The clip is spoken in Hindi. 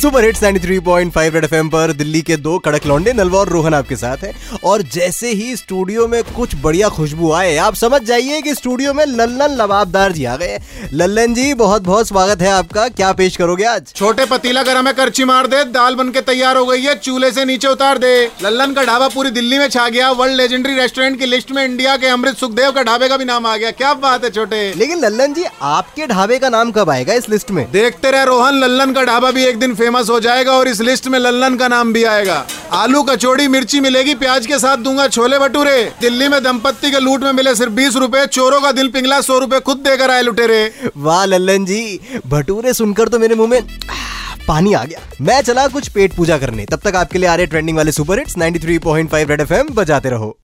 सुपर हिट्स 93.5 रेड एफएम पर दिल्ली के दो कड़क लौंडे नलवा और रोहन आपके साथ हैं। और जैसे ही स्टूडियो में कुछ बढ़िया खुशबू आए आप समझ जाइए कि स्टूडियो में लल्लन लबाबदार जी आ गए लल्लन जी बहुत बहुत स्वागत है आपका। क्या पेश करोगे आज? छोटे पतीला गरम है करची मार दे दाल बन के तैयार हो गई है चूल्हे से नीचे उतार दे। लल्लन का ढाबा पूरी दिल्ली में छा गया वर्ल्ड लेजेंडरी रेस्टोरेंट की लिस्ट में इंडिया के अमृत सुखदेव का ढाबे का भी नाम आ गया। क्या बात है छोटे। लेकिन लल्लन जी आपके ढाबे का नाम कब आएगा इस लिस्ट में? देखते रहे रोहन लल्लन का ढाबा भी एक दिन फ़ेमस हो जाएगा और इस लिस्ट में लल्लन का नाम भी आएगा। आलू कचौड़ी मिर्ची मिलेगी, प्याज के साथ दूँगा छोले भटूरे। दिल्ली में दंपत्ति के लूट में मिले सिर्फ़ बीस रूपए, चोरों का दिल पिघला, सौ रूपए खुद देकर आए लुटेरे। वाह, लल्लन जी, भटूरे सुनकर तो मेरे मुँह में पानी आ गया। मैं चला कुछ पेट पूजा करने। तब तक आपके लिए आ रहे ट्रेंडिंग वाले सुपर हिट्स 93.5 रेड एफएम बजाते रहो।